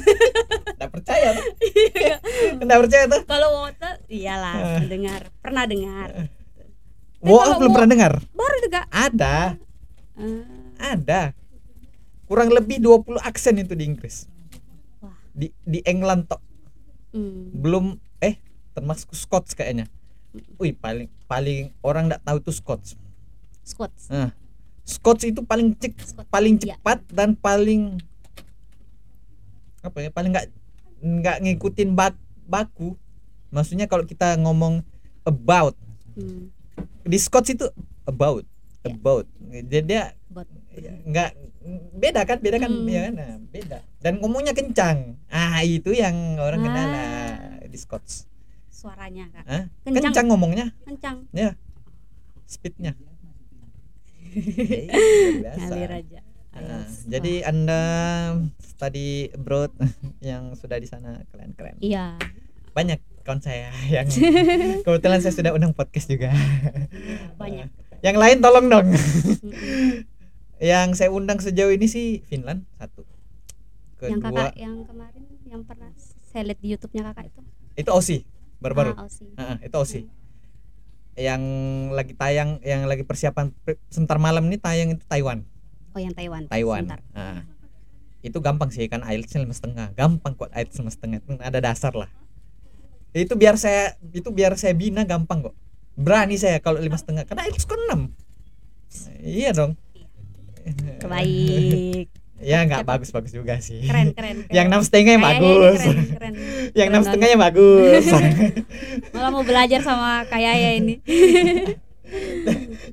[SPEAKER 2] *laughs* nggak percaya tuh. *laughs* Nggak. Percaya tuh.
[SPEAKER 1] Kalau water iyalah
[SPEAKER 2] Eh.
[SPEAKER 1] dengar pernah dengar.
[SPEAKER 2] Water
[SPEAKER 1] kalau
[SPEAKER 2] belum pernah dengar?
[SPEAKER 1] Baru juga.
[SPEAKER 2] Ada.
[SPEAKER 1] Eh,
[SPEAKER 2] ada. Kurang lebih 20 aksen itu di Inggris.
[SPEAKER 1] Wah.
[SPEAKER 2] di di England tok.
[SPEAKER 1] Hmm.
[SPEAKER 2] belum eh termasuk Scots kayaknya. Wih paling paling orang nggak tahu itu Scots.
[SPEAKER 1] Squats
[SPEAKER 2] Nah, Scots itu paling cek
[SPEAKER 1] Scots.
[SPEAKER 2] paling
[SPEAKER 1] Iya.
[SPEAKER 2] cepat dan paling apa ya paling nggak nggak ngikutin bak, baku maksudnya kalau kita ngomong about
[SPEAKER 1] Hmm.
[SPEAKER 2] di itu about
[SPEAKER 1] Ya.
[SPEAKER 2] about jadi dia
[SPEAKER 1] About.
[SPEAKER 2] nggak beda kan beda kan
[SPEAKER 1] Hmm.
[SPEAKER 2] ya kan Nah, beda dan ngomongnya kencang ah itu yang orang kendala
[SPEAKER 1] Ah.
[SPEAKER 2] di
[SPEAKER 1] suaranya kak
[SPEAKER 2] Hah?
[SPEAKER 1] kencang
[SPEAKER 2] kencang ngomongnya
[SPEAKER 1] kencang
[SPEAKER 2] speednya *laughs* Iya, biasa.
[SPEAKER 1] ngalir aja IELTS.
[SPEAKER 2] jadi anda study abroad *laughs* yang sudah di sana keren keren
[SPEAKER 1] Wah, iya.
[SPEAKER 2] Banyak kawan saya *laughs* yang *laughs* kebetulan saya sudah undang podcast juga.
[SPEAKER 1] Banyak.
[SPEAKER 2] Yang lain tolong dong. Yang saya undang sejauh ini sih Finland satu.
[SPEAKER 1] Yang
[SPEAKER 2] kedua
[SPEAKER 1] kakak yang kemarin yang pernah saya lihat di YouTube-nya kakak itu?
[SPEAKER 2] Itu Aussie baru-baru.
[SPEAKER 1] Ah,
[SPEAKER 2] itu Aussie. Yang lagi tayang yang lagi persiapan sebentar malam ini tayang itu Taiwan
[SPEAKER 1] oh yang Taiwan.
[SPEAKER 2] Taiwan.
[SPEAKER 1] Sebentar.
[SPEAKER 2] Ah. itu gampang sih kan IELTS-nya lima setengah. Gampang kok IELTS lima setengah. Itu ada dasar lah. Itu biar saya itu biar saya bina gampang kok. Berani saya kalau lima setengah. Karena IELTS kan enam. Iya dong.
[SPEAKER 1] Terbaik *laughs*
[SPEAKER 2] ya nggak bagus bagus juga sih.
[SPEAKER 1] Keren keren, *laughs* keren.
[SPEAKER 2] yang enam setengah yang bagus.
[SPEAKER 1] keren, *laughs* keren.
[SPEAKER 2] yang enam
[SPEAKER 1] Keren
[SPEAKER 2] setengahnya bagus.
[SPEAKER 1] Malah mau belajar sama kayak ya ini.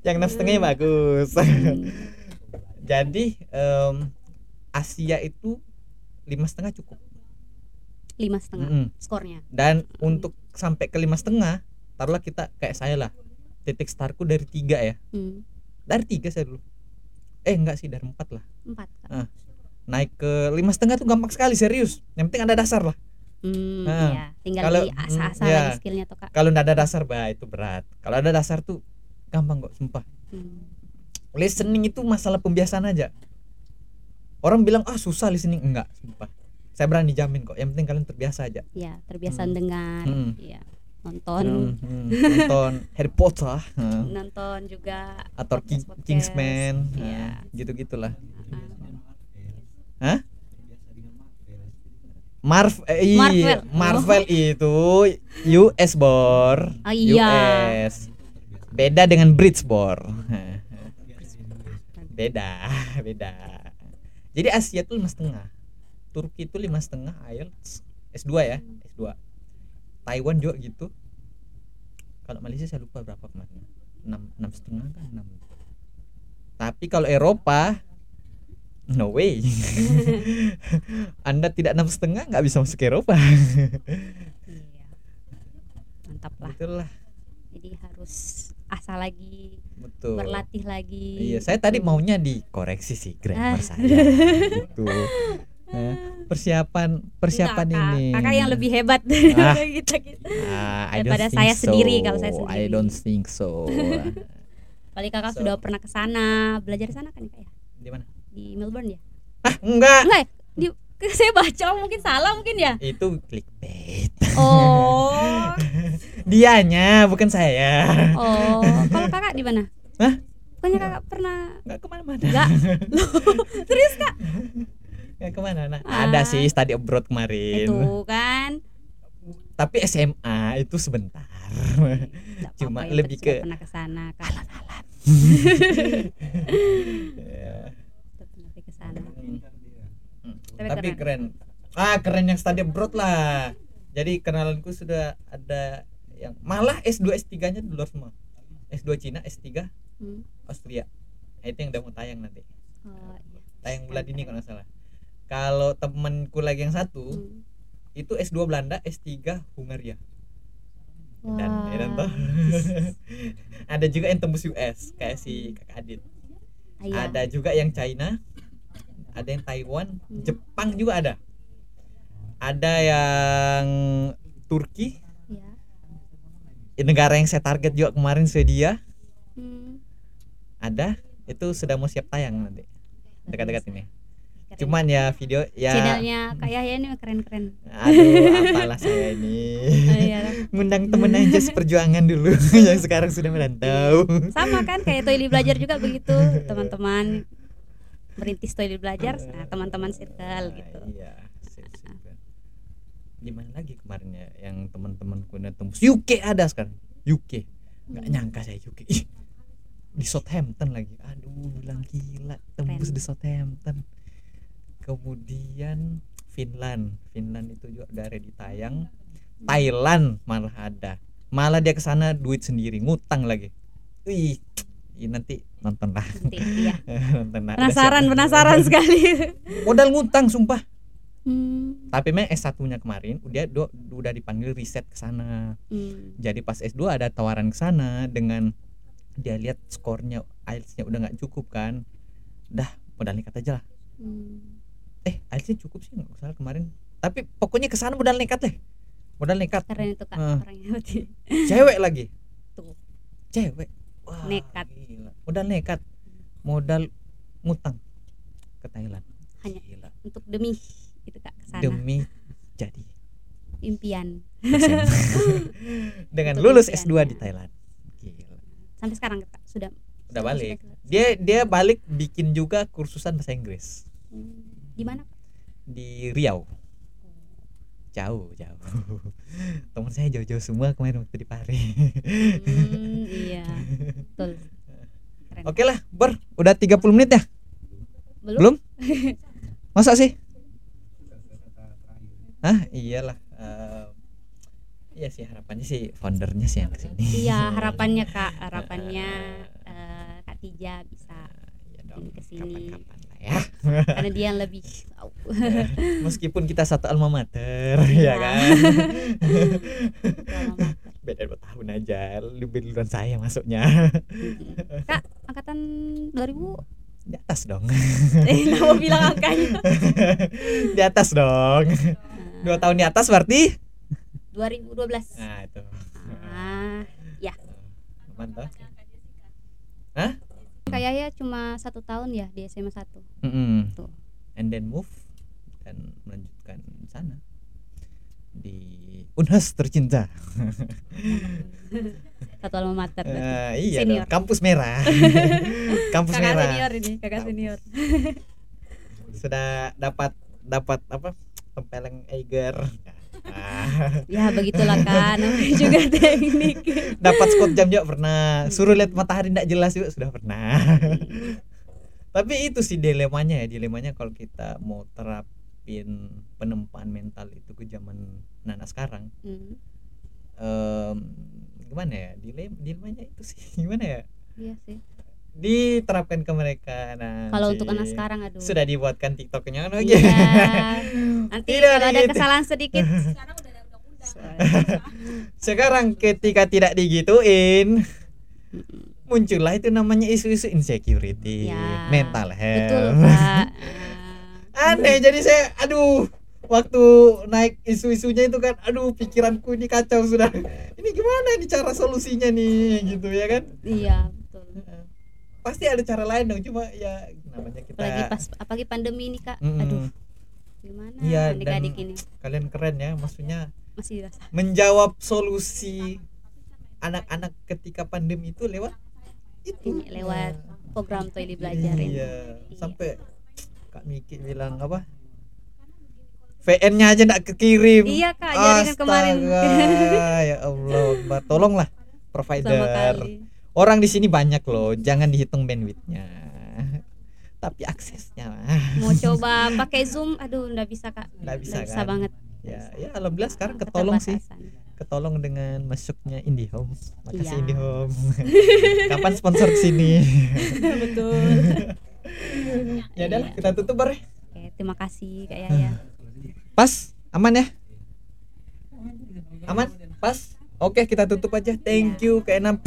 [SPEAKER 2] Yang enam setengahnya bagus.
[SPEAKER 1] Hmm.
[SPEAKER 2] Jadi em, Asia itu lima setengah cukup.
[SPEAKER 1] Lima setengah
[SPEAKER 2] Mm-mm.
[SPEAKER 1] skornya.
[SPEAKER 2] Dan untuk sampai ke lima setengah taruhlah kita kayak saya lah titik startku dari tiga ya.
[SPEAKER 1] Hmm.
[SPEAKER 2] dari tiga saya dulu. Eh enggak sih dari empat lah.
[SPEAKER 1] Empat kak.
[SPEAKER 2] Ah. naik ke lima setengah tuh gampang sekali serius. Yang penting ada dasar lah.
[SPEAKER 1] Hmm,
[SPEAKER 2] Nah,
[SPEAKER 1] iya. Tinggal
[SPEAKER 2] kalau-
[SPEAKER 1] di asah-asah
[SPEAKER 2] hmm, ya.
[SPEAKER 1] lagi skillnya tuh kak.
[SPEAKER 2] Kalau nggak ada dasar bah itu berat. Kalau ada dasar tuh gampang kok sumpah.
[SPEAKER 1] Hmm.
[SPEAKER 2] Listening itu masalah pembiasaan aja orang bilang ah susah listening enggak sumpah saya berani jamin kok yang penting kalian terbiasa aja
[SPEAKER 1] ya terbiasa
[SPEAKER 2] Hmm.
[SPEAKER 1] dengar
[SPEAKER 2] Hmm.
[SPEAKER 1] ya nonton
[SPEAKER 2] Hmm, hmm, nonton Harry Potter hmm,
[SPEAKER 1] nonton juga
[SPEAKER 2] atau King-. Kingsman
[SPEAKER 1] Iya.
[SPEAKER 2] gitu gitulah
[SPEAKER 1] Ah.
[SPEAKER 2] Hah? Marv eh, iya,
[SPEAKER 1] Marvel.
[SPEAKER 2] Marvel itu US bor
[SPEAKER 1] Oh, iya.
[SPEAKER 2] US beda dengan Brits bor beda *laughs* beda. Jadi Asia tuh lima setengah. Turki itu lima setengah IELTS S2 ya S2 Taiwan juga gitu. Kalau Malaysia saya lupa berapa kemarin. Enam enam setengah kan enam. Tapi kalau Eropa no way. *laughs* Anda tidak enam setengah nggak bisa masuk Eropa.
[SPEAKER 1] Iya. Mantap lah.
[SPEAKER 2] Itulah.
[SPEAKER 1] Jadi harus asal lagi
[SPEAKER 2] betul.
[SPEAKER 1] Berlatih lagi.
[SPEAKER 2] Iya saya tadi
[SPEAKER 1] gitu.
[SPEAKER 2] maunya dikoreksi sih grammar
[SPEAKER 1] Ah. *laughs*
[SPEAKER 2] saya gitu. Eh, persiapan persiapan
[SPEAKER 1] Enggak,
[SPEAKER 2] ini.
[SPEAKER 1] Kakak yang lebih hebat
[SPEAKER 2] Ah. *laughs*
[SPEAKER 1] kita kita
[SPEAKER 2] Ah, I
[SPEAKER 1] daripada saya
[SPEAKER 2] so.
[SPEAKER 1] sendiri, kalau saya
[SPEAKER 2] I
[SPEAKER 1] sendiri.
[SPEAKER 2] don't think so. *laughs*
[SPEAKER 1] Paling kakak
[SPEAKER 2] So-
[SPEAKER 1] sudah pernah ke sana belajar di sana kan ya kak ya?
[SPEAKER 2] Di mana?
[SPEAKER 1] Di Melbourne ya?
[SPEAKER 2] Ah enggak.
[SPEAKER 1] Enggak di saya baca mungkin salah mungkin ya?
[SPEAKER 2] Itu clickbait.
[SPEAKER 1] Oh
[SPEAKER 2] dianya bukan saya.
[SPEAKER 1] Oh kalau kakak di mana?
[SPEAKER 2] Hah?
[SPEAKER 1] bukannya kakak pernah
[SPEAKER 2] nggak ke mana-mana.
[SPEAKER 1] Enggak *laughs* serius kak?
[SPEAKER 2] Nggak ke mana nah
[SPEAKER 1] Ah.
[SPEAKER 2] ada sih study abroad kemarin.
[SPEAKER 1] Itu kan.
[SPEAKER 2] Tapi SMA itu sebentar.
[SPEAKER 1] Nggak
[SPEAKER 2] Cuma
[SPEAKER 1] apa-apa, yang
[SPEAKER 2] lebih
[SPEAKER 1] penting
[SPEAKER 2] ke-
[SPEAKER 1] pernah ke sana kan
[SPEAKER 2] Ya.
[SPEAKER 1] Sudah pernah pergi ke sana.
[SPEAKER 2] Hmm.
[SPEAKER 1] Tapi
[SPEAKER 2] tapi
[SPEAKER 1] keren.
[SPEAKER 2] keren. Ah keren yang study abroad lah jadi kenalanku sudah ada yang malah S2 S3 nya di luar semua S2 Cina S3
[SPEAKER 1] Hmm.
[SPEAKER 2] Austria Nah, itu yang udah mau tayang nanti
[SPEAKER 1] Oh, iya.
[SPEAKER 2] tayang bulan ini kalau nggak salah kalau temenku lagi yang satu
[SPEAKER 1] Hmm.
[SPEAKER 2] itu S2 Belanda S3 Hungaria dan ya dan toh. *laughs* ada juga yang tembus US kayak si kakak Adit
[SPEAKER 1] Ah, iya.
[SPEAKER 2] ada juga yang China ada yang Taiwan
[SPEAKER 1] Hmm.
[SPEAKER 2] Jepang juga ada ada yang Turki?
[SPEAKER 1] Iya.
[SPEAKER 2] negara yang saya target juga kemarin Swedia.
[SPEAKER 1] Hmm.
[SPEAKER 2] ada? Itu sudah mau siap tayang nanti. Dekat-dekat ini.
[SPEAKER 1] Keren.
[SPEAKER 2] cuman ya video ya
[SPEAKER 1] channelnya Kak Yahya ini keren-keren.
[SPEAKER 2] Aduh *laughs* apalah saya ini.
[SPEAKER 1] Oh, iya.
[SPEAKER 2] ngundang temen aja seperjuangan dulu. *laughs* *laughs* Yang sekarang sudah merantau.
[SPEAKER 1] Sama kan kayak Toili belajar juga begitu. Teman-teman merintis Toili belajar nah teman-teman circle gitu.
[SPEAKER 2] Ah, iya. Di mana lagi kemarin ya yang teman-temanku tembus UK ada sekarang. UK nggak
[SPEAKER 1] Hmm.
[SPEAKER 2] nyangka saya UK di Southampton lagi. Aduh bilang gila tembus
[SPEAKER 1] Keren.
[SPEAKER 2] di Southampton. Kemudian Finland. Finland itu juga ready tayang. Thailand malah ada. Malah dia ke sana duit sendiri ngutang lagi. Wih, ih, nanti nonton lah.
[SPEAKER 1] Nanti iya. *laughs*
[SPEAKER 2] Nonton lah.
[SPEAKER 1] Penasaran penasaran sekali.
[SPEAKER 2] Modal ngutang sumpah
[SPEAKER 1] hmm.
[SPEAKER 2] tapi memang S1 nya kemarin udah do- udah dipanggil riset ke sana
[SPEAKER 1] Hmm.
[SPEAKER 2] jadi pas S2 ada tawaran ke sana dengan dia lihat skornya IELTS-nya udah nggak cukup kan udah modal nekat aja lah
[SPEAKER 1] Hmm.
[SPEAKER 2] eh IELTS-nya cukup sih nggak salah kemarin tapi pokoknya ke sana modal nekat deh modal nekat
[SPEAKER 1] keren itu kak orangnya berarti
[SPEAKER 2] cewek lagi
[SPEAKER 1] Tuh.
[SPEAKER 2] cewek Wah,
[SPEAKER 1] Nekat.
[SPEAKER 2] gila. modal nekat modal ngutang ke Thailand
[SPEAKER 1] Hanya.
[SPEAKER 2] gila.
[SPEAKER 1] untuk demi itu kak ke sana
[SPEAKER 2] demi jadi
[SPEAKER 1] impian. *laughs*
[SPEAKER 2] Dengan
[SPEAKER 1] Untuk
[SPEAKER 2] lulus
[SPEAKER 1] impian,
[SPEAKER 2] S2
[SPEAKER 1] ya.
[SPEAKER 2] di Thailand. Gila.
[SPEAKER 1] sampai sekarang kak sudah.
[SPEAKER 2] Udah
[SPEAKER 1] sudah-
[SPEAKER 2] balik.
[SPEAKER 1] sudah-
[SPEAKER 2] dia dia balik bikin juga kursusan bahasa Inggris.
[SPEAKER 1] Hmm. di mana
[SPEAKER 2] di Riau. Jauh jauh. *laughs* Teman saya jauh-jauh semua kemarin waktu di Pare
[SPEAKER 1] Hmm, iya. Betul. Keren
[SPEAKER 2] oke lah ber udah 30 menit ya?
[SPEAKER 1] Belum,
[SPEAKER 2] belum? *laughs* Masa sih ah iyalah Eh, iya sih harapannya sih foundernya sih yang ke sini.
[SPEAKER 1] Iya *laughs* harapannya kak harapannya eh, kak Tija bisa
[SPEAKER 2] Iya dong,
[SPEAKER 1] ini ke sini.
[SPEAKER 2] kapan-kapan lah ya.
[SPEAKER 1] Karena dia yang lebih tahu. *laughs*
[SPEAKER 2] Meskipun kita satu alma mater
[SPEAKER 1] Iya.
[SPEAKER 2] ya kan? *laughs* Beda dua tahun aja lebih duluan saya masuknya.
[SPEAKER 1] Kak angkatan 2000
[SPEAKER 2] di atas dong.
[SPEAKER 1] Eh mau bilang angkanya?
[SPEAKER 2] Di atas dong dua tahun di atas berarti?
[SPEAKER 1] 2012
[SPEAKER 2] nah itu.
[SPEAKER 1] Ah ya.
[SPEAKER 2] Mantap
[SPEAKER 1] kayaknya cuma satu tahun ya di SMA 1
[SPEAKER 2] Mm-mm.
[SPEAKER 1] Tuh.
[SPEAKER 2] and then move dan melanjutkan di sana. Di Unhas tercinta. *laughs*
[SPEAKER 1] Satu alma mater.
[SPEAKER 2] Eh, iya
[SPEAKER 1] Senior.
[SPEAKER 2] dong, kampus merah. *laughs* Kampus
[SPEAKER 1] kakak
[SPEAKER 2] merah.
[SPEAKER 1] senior ini kakak senior.
[SPEAKER 2] Sudah dapat dapat apa tempeleng Eiger. Ah, *laughs*
[SPEAKER 1] ya begitulah kan juga teknik.
[SPEAKER 2] Dapat spot jam juga pernah. Suruh lihat matahari tidak jelas juga sudah pernah. Tapi itu sih dilemanya ya dilemanya kalau kita mau terapin penempaan mental itu ke zaman anak sekarang.
[SPEAKER 1] Hmm,
[SPEAKER 2] em, gimana ya dilem dilemanya itu sih *laughs* gimana ya?
[SPEAKER 1] Iya sih
[SPEAKER 2] diterapkan ke mereka. Nah
[SPEAKER 1] kalau untuk anak sekarang aduh.
[SPEAKER 2] sudah dibuatkan tiktoknya kan?
[SPEAKER 1] Iya.
[SPEAKER 2] lagi *laughs*
[SPEAKER 1] nanti
[SPEAKER 2] Tidak
[SPEAKER 1] kalau ada
[SPEAKER 2] gitu.
[SPEAKER 1] kesalahan sedikit. *laughs* *laughs*
[SPEAKER 2] Sekarang ketika tidak digituin muncullah itu namanya isu-isu insecurity
[SPEAKER 1] Ya,
[SPEAKER 2] mental health.
[SPEAKER 1] Betul pak.
[SPEAKER 2] Aneh jadi saya aduh waktu naik isu-isunya itu kan aduh pikiranku ini kacau sudah. Ini gimana ini cara solusinya nih gitu ya kan?
[SPEAKER 1] Iya
[SPEAKER 2] pasti ada cara lain dong cuma ya namanya kita
[SPEAKER 1] apalagi pas apalagi pandemi ini kak.
[SPEAKER 2] Mm-mm.
[SPEAKER 1] aduh gimana
[SPEAKER 2] Iya, dan-
[SPEAKER 1] adik-adik ini?
[SPEAKER 2] kalian keren ya maksudnya
[SPEAKER 1] masih dirasa.
[SPEAKER 2] menjawab solusi anak-anak ketika pandemi itu lewat itu.
[SPEAKER 1] Ini, lewat
[SPEAKER 2] Nah,
[SPEAKER 1] program Toili belajar ini
[SPEAKER 2] iya. sampai Kak Miki bilang apa? VN-nya aja nggak kekirim.
[SPEAKER 1] Iya kak, jaringan kemarin.
[SPEAKER 2] Astaga, ya Allah, tolonglah
[SPEAKER 1] sama
[SPEAKER 2] provider. Orang di sini banyak loh, jangan dihitung bandwidthnya. Tapi aksesnya
[SPEAKER 1] Mau coba pakai Zoom, aduh nggak bisa kak.
[SPEAKER 2] Nggak bisa,
[SPEAKER 1] Nggak bisa
[SPEAKER 2] kan?
[SPEAKER 1] banget.
[SPEAKER 2] ya, ya alhamdulillah sekarang ketolong sih. Ketolong dengan masuknya IndiHome. Makasih
[SPEAKER 1] Iya.
[SPEAKER 2] IndiHome. *laughs* Kapan sponsor ke sini? *laughs*
[SPEAKER 1] Betul.
[SPEAKER 2] ya udah lah,
[SPEAKER 1] Iya.
[SPEAKER 2] kita tutup bar.
[SPEAKER 1] Oke, terima kasih kak Yaya.
[SPEAKER 2] Pas, aman ya? Aman? Pas? Oke, kita tutup aja. Thank you Kak Enam.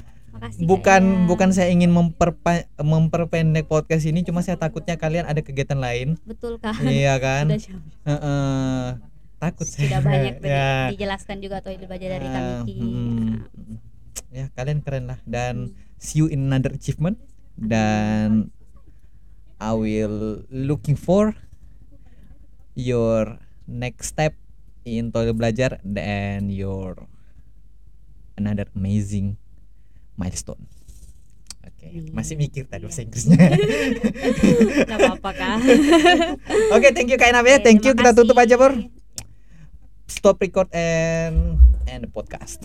[SPEAKER 1] Makasih. Kak
[SPEAKER 2] bukan
[SPEAKER 1] Yaya.
[SPEAKER 2] bukan saya ingin memperpa- memperpendek podcast ini cuma saya takutnya kalian ada kegiatan lain
[SPEAKER 1] betul kak.
[SPEAKER 2] iya kan
[SPEAKER 1] jam.
[SPEAKER 2] Heeh. takut saya
[SPEAKER 1] Sudah banyak
[SPEAKER 2] ya.
[SPEAKER 1] dijelaskan juga atau belajar dari kami.
[SPEAKER 2] Ah,
[SPEAKER 1] Ki.
[SPEAKER 2] hmm. ya kalian keren lah dan see you in another achievement dan I will looking for your next step in Toil Belajar dan your another amazing milestone. Oke, okay. Masih mikir tadi bahasa
[SPEAKER 1] yeah.
[SPEAKER 2] Inggrisnya. *laughs*
[SPEAKER 1] Apa-apa kak. *laughs*
[SPEAKER 2] Oke, okay, thank you Kak Inabe. Ya.
[SPEAKER 1] Okay,
[SPEAKER 2] thank you. Kita tutup aja,
[SPEAKER 1] Bro.
[SPEAKER 2] Yeah. Stop record and and the podcast.